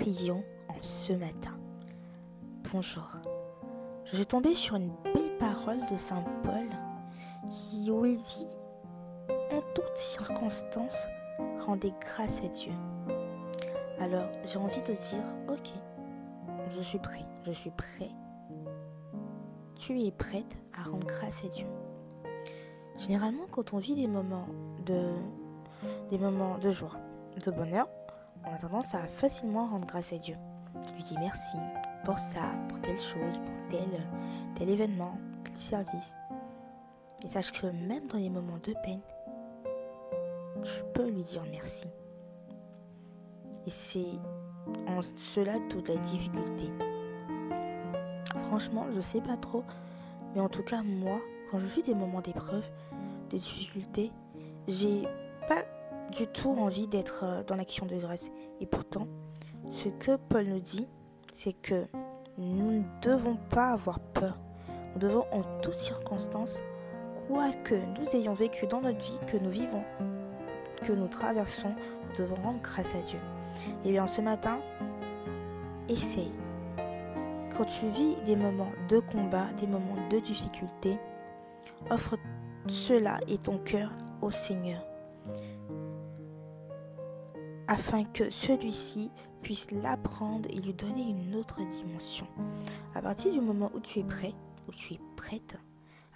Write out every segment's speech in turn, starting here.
Prions en ce matin. Bonjour. Je suis tombée sur une belle parole de Saint Paul qui, où dit En toutes circonstances, rendez grâce à Dieu. Alors j'ai envie de dire Ok, je suis prêt, je suis prêt. Tu es prête à rendre grâce à Dieu. Généralement, quand on vit des moments de, des moments de joie, de bonheur, on a tendance à facilement rendre grâce à Dieu. Lui dire merci pour ça, pour telle chose, pour tel, tel événement, tel service. Et sache que même dans les moments de peine, tu peux lui dire merci. Et c'est en cela toute la difficulté. Franchement, je sais pas trop, mais en tout cas, moi, quand je vis des moments d'épreuve, de difficulté, j'ai pas du tout envie d'être euh, dans l'action de grâce. Et pourtant, ce que Paul nous dit, c'est que nous ne devons pas avoir peur. Nous devons en toutes circonstances, quoi que nous ayons vécu dans notre vie, que nous vivons, que nous traversons, nous devons rendre grâce à Dieu. Et bien ce matin, essaye. Quand tu vis des moments de combat, des moments de difficulté, offre cela et ton cœur au Seigneur afin que celui-ci puisse l'apprendre et lui donner une autre dimension. À partir du moment où tu es prêt, où tu es prête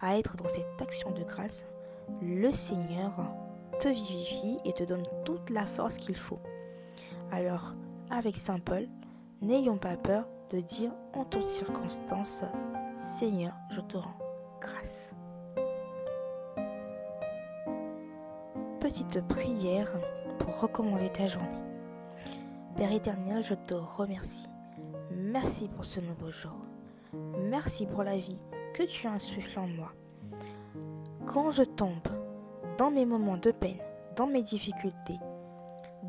à être dans cette action de grâce, le Seigneur te vivifie et te donne toute la force qu'il faut. Alors, avec Saint Paul, n'ayons pas peur de dire en toutes circonstances, Seigneur, je te rends grâce. Petite prière pour recommander ta journée. Père éternel, je te remercie. Merci pour ce nouveau jour. Merci pour la vie que tu as insufflée en moi. Quand je tombe dans mes moments de peine, dans mes difficultés,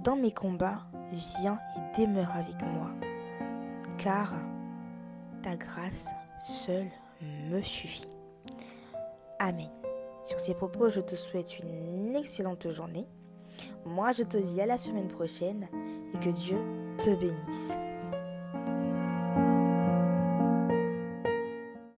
dans mes combats, viens et demeure avec moi. Car ta grâce seule me suffit. Amen. Sur ces propos, je te souhaite une excellente journée moi, je te dis à la semaine prochaine et que Dieu te bénisse.